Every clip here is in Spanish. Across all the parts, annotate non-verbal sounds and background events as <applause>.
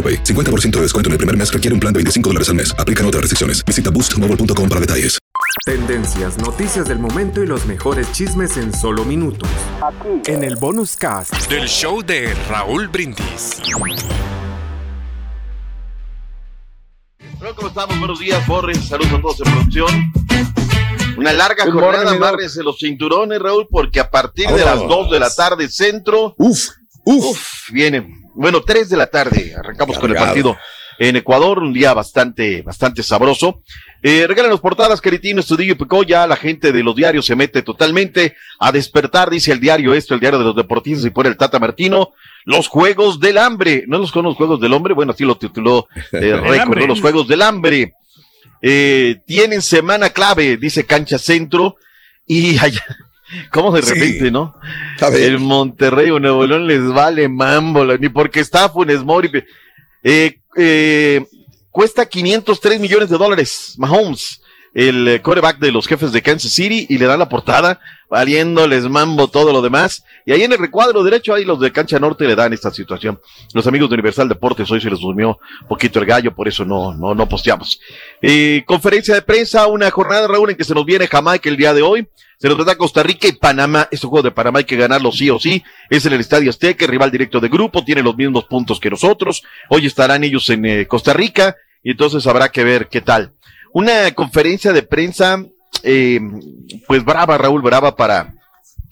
AroPay. 50% de descuento en el primer mes requiere un plan de 25 dólares al mes. Aplican otras restricciones. Visita boostmobile.com para detalles. Tendencias, noticias del momento y los mejores chismes en solo minutos. En el bonus cast del show de Raúl Brindis. Hola, ¿cómo estamos? Buenos días, Borges. Saludos a todos en producción. Una larga jornada, amárrese los cinturones, Raúl, porque a partir de las 2 de la tarde, centro. Uf, uf. Viene. Bueno, 3 de la tarde, arrancamos con el partido en Ecuador, un día bastante, bastante sabroso. Eh, regalan los portadas, Queritino, Estudillo y Picó, ya la gente de los diarios se mete totalmente a despertar, dice el diario esto, el diario de los deportistas y por el Tata Martino, los Juegos del Hambre, ¿no los con los Juegos del Hombre? Bueno, así lo tituló eh, <laughs> Récord, ¿no? los Juegos del Hambre. Eh, tienen semana clave, dice Cancha Centro, y <laughs> allá, ¿Cómo de repente, Sí. no? El Monterrey o Nuevo León les vale mambo, ni porque está Funes Mori. Eh, eh, cuesta 503 millones de dólares, Mahomes, el eh, quarterback de los jefes de Kansas City, y le dan la portada, valiéndoles mambo todo lo demás. Y ahí en el recuadro derecho, ahí los de Cancha Norte le dan esta situación. Los amigos de Universal Deportes hoy se les durmió poquito el gallo, por eso no, no, no posteamos. Eh, conferencia de prensa, una jornada, Raúl, en que se nos viene Jamaica el día de hoy. Se nos trata Costa Rica y Panamá. Este juego de Panamá hay que ganarlo sí o sí. Es en el Estadio Azteca, rival directo de grupo, tiene los mismos puntos que nosotros. Hoy estarán ellos en eh, Costa Rica y entonces habrá que ver qué tal. Una conferencia de prensa, eh, pues brava, Raúl, brava para,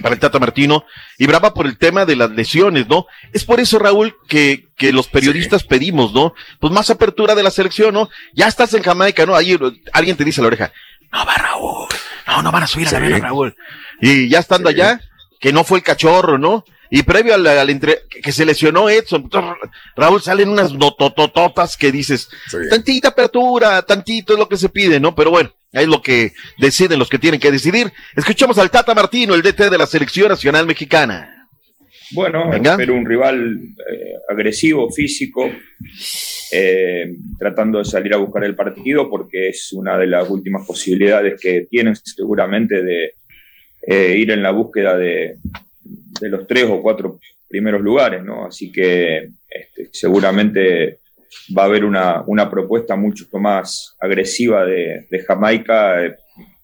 para el Tata Martino y brava por el tema de las lesiones, ¿no? Es por eso, Raúl, que, que los periodistas pedimos, ¿no? Pues más apertura de la selección, ¿no? Ya estás en Jamaica, ¿no? Ahí alguien te dice a la oreja, no va Raúl, no, no van a subir a la vena, Raúl. Y ya estando allá, que no fue el cachorro, ¿no? Y previo al, al entre, que se lesionó Edson, Raúl, salen unas nototototas que dices, Sí. tantita apertura, tantito es lo que se pide, ¿no? Pero bueno, es lo que deciden los que tienen que decidir. Escuchamos al Tata Martino, el DT de la Selección Nacional Mexicana. Bueno, Venga. pero un rival eh, agresivo, físico, eh, tratando de salir a buscar el partido porque es una de las últimas posibilidades que tienen seguramente de eh, ir en la búsqueda de, de los tres o cuatro primeros lugares, ¿no? Así que este, seguramente va a haber una, una propuesta mucho más agresiva de, Jamaica, eh,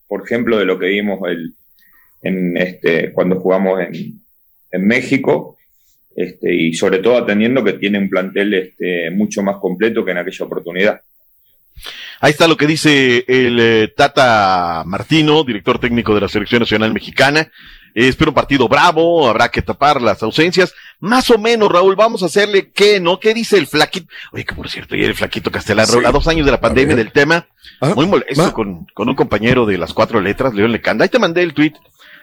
por ejemplo, de lo que vimos el, en este, cuando jugamos en, en México, este, y sobre todo atendiendo que tiene un plantel este, mucho más completo que en aquella oportunidad. Ahí está lo que dice el eh, Tata Martino, director técnico de la Selección Nacional Mexicana. Eh, espero un partido bravo, habrá que tapar las ausencias. Más o menos, Raúl, vamos a hacerle qué, ¿no? ¿Qué dice el flaquito? Oye, que por cierto, ayer el flaquito Castellán, Sí. Raúl, a dos años de la pandemia del tema, Ah, muy molesto con, con un compañero de las cuatro letras, León Lecanda. Ahí te mandé el tweet.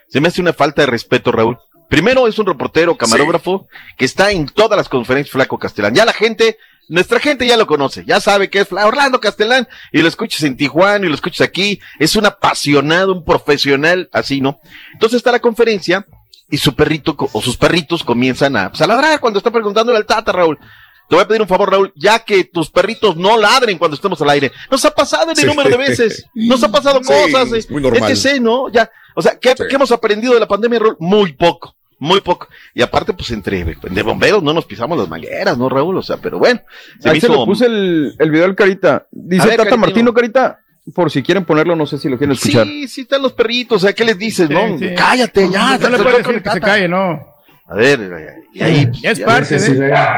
Se me hace una falta de respeto, Raúl. Primero es un reportero, camarógrafo, que está en todas las conferencias Flaco Castellán. Ya la gente, nuestra gente ya lo conoce, ya sabe que es Orlando Castellán, y lo escuchas en Tijuana, y lo escuchas aquí, es un apasionado, un profesional, así, ¿no? Entonces está la conferencia, y su perrito, o sus perritos comienzan a, pues, a ladrar cuando está preguntándole al Tata, Raúl. Te voy a pedir un favor, Raúl, ya que tus perritos no ladren cuando estemos al aire. Nos ha pasado en el Sí. número de veces. Nos ha pasado Sí, cosas. es muy normal. etc., ¿no? Ya. O sea, ¿qué, Sí. qué hemos aprendido de la pandemia, Raúl? Muy poco. Muy poco. Y aparte, pues entre de bomberos no nos pisamos las mangueras, ¿no, Raúl? O sea, pero bueno. Se me Ahí se hizo- lo puse el, el video al Carita. Dice ver, Tata Caritino. Martino, Carita, por si quieren ponerlo, no sé si lo quieren escuchar. Sí, sí están los perritos. O sea, ¿qué les dices, no? Sí, sí. Cállate, ya. No le puedes decir que se calle, no. A ver, y ahí. Ya es parte de.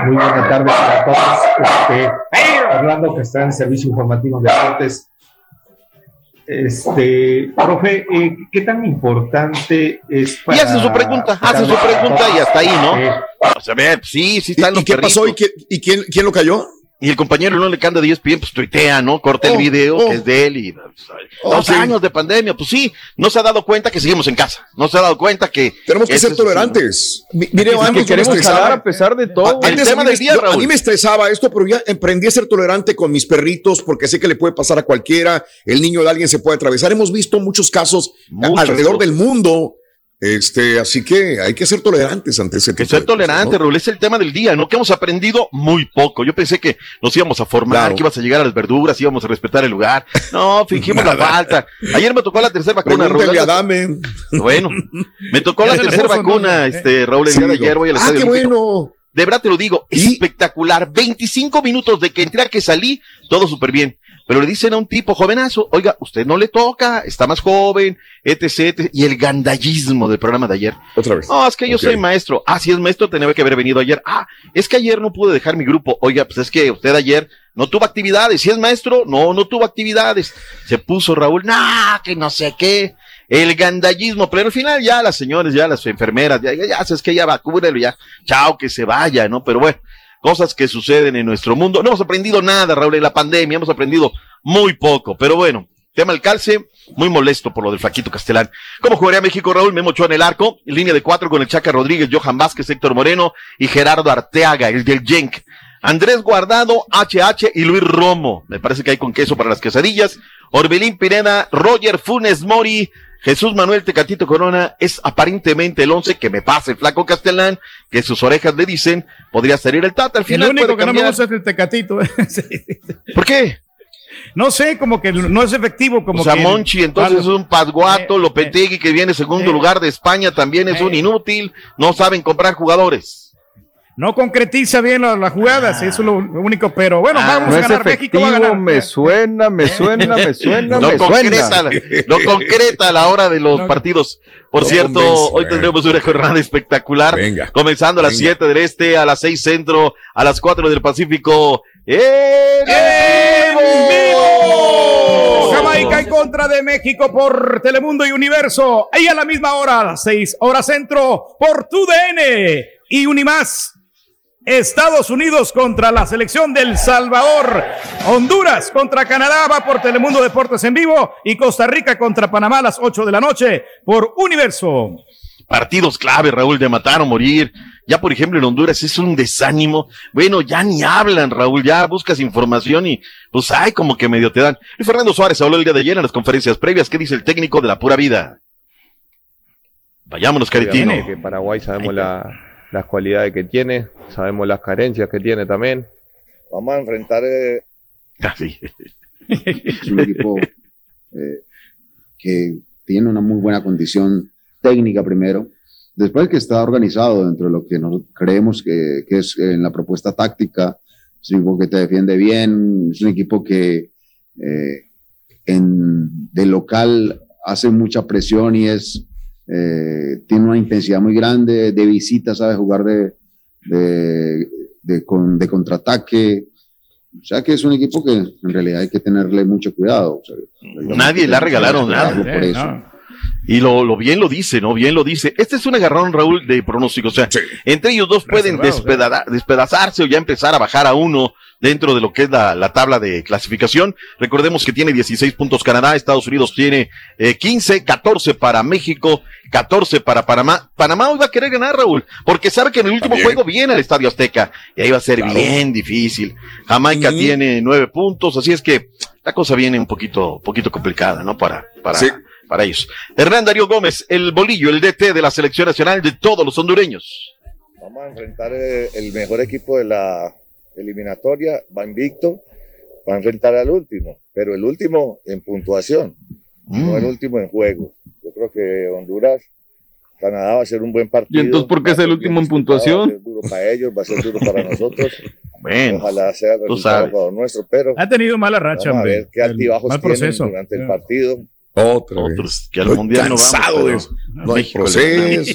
Muy buena tarde para todos. Este, Orlando, que está en Servicio Informativo de Deportes. Este, profe, eh, ¿qué tan importante es para... Y hace su pregunta, hace su pregunta y hasta ahí, ¿no? O sea, ve, sí, sí están ¿Y, los y qué pasó? ¿Y, quién, y quién, quién lo cayó? Y el compañero no le canta de ESPN, pues tuitea, ¿no? Corta el Oh, video oh. que es de él y pues, Oh, dos sí. años de pandemia, pues sí, no se ha dado cuenta que seguimos en casa, no se ha dado cuenta que Tenemos que ser es- tolerantes. Mi- Mire, Es que queremos estresaba. jalar a pesar de todo. El Antes tema a mí del me- día, yo- A mí me estresaba esto, pero ya aprendí a ser tolerante con mis perritos porque sé que le puede pasar a cualquiera. El niño de alguien se puede atravesar. Hemos visto muchos casos Muchos alrededor del mundo. Este, así que hay que ser tolerantes ante ese Que tipo ser de cosas, tolerante, ¿no? Raúl, es el tema del día, ¿no? Que hemos aprendido muy poco. Yo pensé que nos íbamos a formar, Claro. que ibas a llegar a las verduras, íbamos a respetar el lugar. No, fingimos la falta. Ayer me tocó la tercera vacuna, Raúl. Dame. Bueno, me tocó la tercera vacuna, Eh. este, Raúl, el Sí, día de digo. ayer voy al Ah, estadio qué bueno. De verdad te lo digo, ¿Y? espectacular. 25 minutos de que entré a que salí, todo súper bien. Pero le dicen a un tipo jovenazo, oiga, usted no le toca, está más joven, etc, etc. Y el gandallismo del programa de ayer. Otra vez. No, es que yo soy maestro. Ah, si es maestro, tenía que haber venido ayer. Ah, es que ayer no pude dejar mi grupo. Oiga, pues es que usted ayer no tuvo actividades. Si es maestro, no, no tuvo actividades. Se puso Raúl, nah, que no sé qué. El gandallismo, pero al final ya las señores, ya las enfermeras, ya, ya, ya, es que ya vacúnelo, ya, chao, que se vaya, ¿no? Pero bueno, cosas que suceden en nuestro mundo. No hemos aprendido nada, Raúl, en la pandemia, hemos aprendido muy poco, pero bueno, tema del calce, muy molesto por lo del Flaquito Castelán. ¿Cómo jugaría México, Raúl? Memo Ochoa en el arco, en línea de cuatro con el Chaca Rodríguez, Johan Vázquez, Héctor Moreno y Gerardo Arteaga, el del Genk. Andrés Guardado, HH y Luis Romo. Me parece que hay con queso para las quesadillas. Orbelín Pineda, Roger Funes Mori, Jesús Manuel Tecatito Corona es aparentemente el once que me pasa el flaco Castelán, que sus orejas le dicen, podría salir el Tata. Al El final único puede que no me gusta es el tecatito. <laughs> Sí. ¿Por qué? No sé, como que no es efectivo, como o sea, que... Monchi, entonces es un Pasguato, Eh, Lopetegui, que viene segundo eh, lugar de España, también es eh. un inútil, no saben comprar jugadores. No concretiza bien la- las jugadas, eso es lo único, pero bueno, Ah, vamos No a ganar, México va a ganar. me suena, me suena, me suena, No me concreta, suena. lo concreta a la hora de los No. partidos. Por No cierto, convence, hoy tendremos una jornada espectacular. Venga. Comenzando a las Venga. 7 del este, a las 6 centro, a las 4 del Pacífico. ¡En vivo! Jamaica en contra de México por Telemundo y Universo. Ahí a la misma hora, a las 6 horas centro, por TUDN y Unimás. Estados Unidos contra la selección del Salvador. Honduras contra Canadá va por Telemundo Deportes en vivo. Y Costa Rica contra Panamá a las 8 de la noche por Universo. Partidos clave, Raúl, de matar o morir. Ya, por ejemplo, en Honduras es un desánimo. Bueno, ya ni hablan, Raúl, ya buscas información y pues ay, como que medio te dan. Y Fernando Suárez habló el día de ayer en las conferencias previas. ¿Qué dice el técnico de la pura vida? Vayámonos, Caritino. Que Paraguay sabemos la- las cualidades que tiene, sabemos las carencias que tiene también. Vamos a enfrentar eh, Ah, sí. <laughs> Es un equipo eh, que tiene una muy buena condición técnica primero, después que está organizado dentro de lo que nos creemos que, que es en la propuesta táctica, es un equipo que te defiende bien, es un equipo que eh, en, de local hace mucha presión y es eh, tiene una intensidad muy grande, de visita sabe jugar de, de, de, con- de contraataque, o sea que es un equipo que en realidad hay que tenerle mucho cuidado. o sea, Nadie le ha regalado nada. por eso. Y lo, lo bien lo dice, ¿no? Bien lo dice. Este es un agarrón, Raúl, de pronóstico. O sea, entre ellos dos pueden despeda- despedazarse o ya empezar a bajar a uno dentro de lo que es la, la tabla de clasificación. Recordemos que tiene 16 puntos Canadá, Estados Unidos tiene eh, 15, 14 para México, 14 para Panamá. Panamá hoy va a querer ganar, Raúl, porque sabe que en el último También. juego viene al Estadio Azteca y ahí va a ser Claro. bien difícil. Jamaica tiene nueve puntos, así es que la cosa viene un poquito, poquito complicada, ¿no? Para, para, Sí. para ellos. Hernán Darío Gómez, el bolillo, el DT de la selección nacional de todos los hondureños. Vamos a enfrentar el mejor equipo de la eliminatoria, va invicto, va a enfrentar al último, pero el último en puntuación, no Mm. el último en juego. Yo creo que Honduras, Canadá va a ser un buen partido. ¿Y entonces por qué es el último en puntuación? Va a ser duro para ellos, va a ser duro para nosotros. <laughs> Bueno, Ojalá sea el resultado nuestro, pero Ha tenido mala racha, vamos a ver qué El altibajos mal tienen proceso. durante el partido. Otra vez. Otros que al Estoy mundial no vamos. cansado pero de eso. No hay México proceso.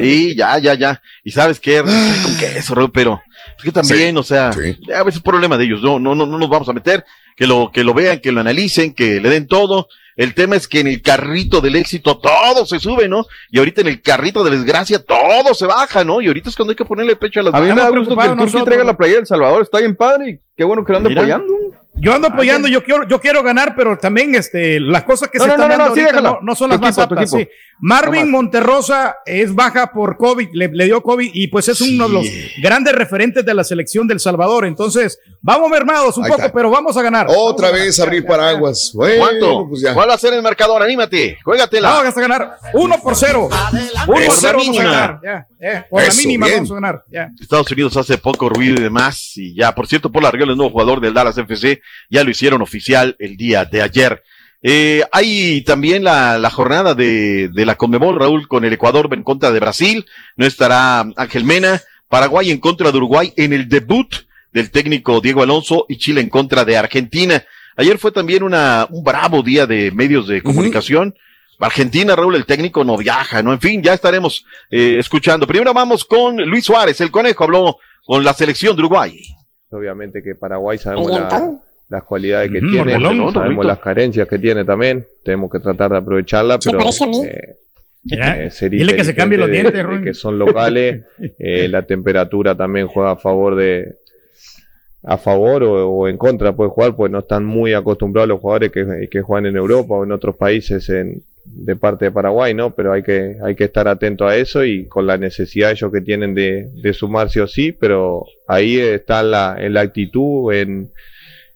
Sí, ya, ya, ya. Y sabes qué, <sighs> con qué eso, Raúl, pero es que también, o sea, Sí. a veces es problema de ellos, no, no, no, no nos vamos a meter, que lo, que lo vean, que lo analicen, que le den todo. El tema es que en el carrito del éxito todo se sube, ¿no? Y ahorita en el carrito de desgracia todo se baja, ¿no? Y ahorita es cuando hay que ponerle pecho a las A mí me da balas. gusto que el traiga la playa del Salvador. Está bien padre y qué bueno que lo anda Mira. apoyando. Yo ando apoyando, yo quiero, yo quiero ganar, pero también este, las cosas que No, se no, están no, no, dando sí, no, no son Tu las más equipo, tu aptas. sí. Marvin. Monterrosa es baja por COVID, le, le dio COVID y pues es uno de los grandes referentes de la selección del Salvador. Entonces, vamos mermados un Ahí poco, está. pero vamos a ganar. Otra Vamos a vez ganar. abrir Ya, ya, ya. paraguas. Bueno, ¿Cuánto? pues ya. ¿Cuál va a ser el marcador? Anímate, juégatela. Vamos a ganar uno por cero. Uno por Por la cero vamos a ganar. Ya, ya. Por la Eso, mínima bien. vamos a ganar. Ya. Estados Unidos hace poco ruido y demás. Y ya, por cierto, Paul Arriola, el nuevo jugador del Dallas FC, ya lo hicieron oficial el día de ayer. Eh, hay también la, la jornada de, de la Conmebol, Raúl, con el Ecuador en contra de Brasil. No estará Ángel Mena. Paraguay en contra de Uruguay en el debut del técnico Diego Alonso y Chile en contra de Argentina. Ayer fue también una, un bravo día de medios de comunicación. Argentina, Raúl, el técnico no viaja, ¿no? En fin, ya estaremos eh, escuchando. Primero vamos con Luis Suárez, el conejo habló con la selección de Uruguay. Obviamente que Paraguay sabemos la- las cualidades que tiene, sabemos las carencias que tiene también. Tenemos que tratar de aprovecharla, pero eh, eh, sería Dile que se cambie los dientes, de- que son locales, <laughs> eh, la temperatura también juega a favor de a favor o, o en contra puede jugar, pues no están muy acostumbrados los jugadores que, que juegan en Europa o en otros países en, de parte de Paraguay, ¿no? Pero hay que, hay que estar atento a eso y con la necesidad ellos que tienen de, de sumar sí o sí, pero ahí está la, en la actitud, en,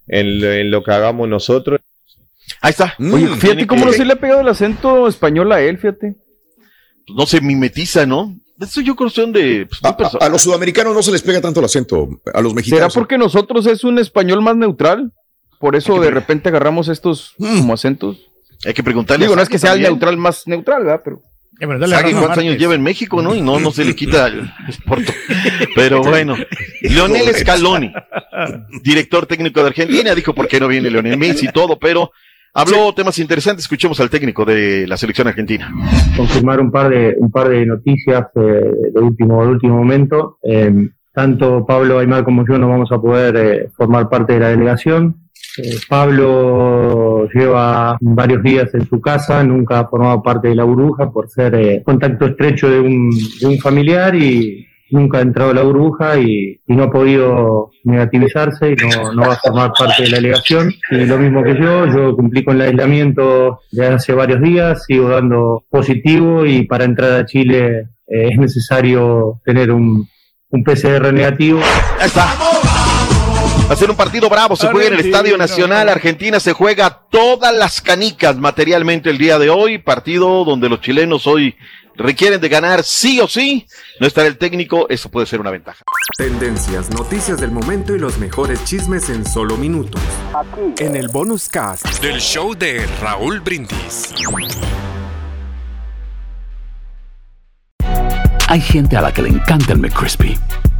en, lo- en lo que hagamos nosotros. Ahí está. Oye, Mm, fíjate cómo no se le ha pegado el acento español a él, fíjate. Pues no se mimetiza, ¿no? Eso yo creo que son de... pues, A, a- a los sudamericanos no se les pega tanto el acento. A los ¿Será mexicanos. porque nosotros es un español más neutral? Por eso de repente agarramos estos Mm. como acentos. Hay que preguntarle Digo, no es que sea el neutral más neutral, ¿verdad? Pero Dale a ¿cuántos años lleva en México, no? Y no, no se le quita el porto. Pero bueno, Leonel Scaloni, director técnico de Argentina, dijo por qué no viene Leonel Messi y todo, pero habló temas interesantes. Escuchemos al técnico de la selección argentina. confirmar un par de un par de noticias eh, de último de último momento. Eh, tanto Pablo Aymar como yo no vamos a poder eh, formar parte de la delegación. Eh, Pablo lleva varios días en su casa, nunca ha formado parte de la burbuja por ser eh, contacto estrecho de un, familiar y nunca ha entrado a la burbuja y, no ha podido negativizarse y no, va a formar parte de la delegación. Y lo mismo que yo, yo cumplí con el aislamiento de hace varios días, sigo dando positivo y para entrar a Chile eh, es necesario tener un, un PCR negativo. Está. Va a ser un partido bravo, se juega en el. Estadio Nacional, Argentina se juega todas las canicas materialmente el día de hoy, partido donde los chilenos hoy requieren de ganar sí o sí, no estará el técnico, eso puede ser una ventaja. Tendencias, noticias del momento y los mejores chismes en solo minutos. En el bonus cast. Del show de Raúl Brindis. Hay gente a la que le encanta el McCrispy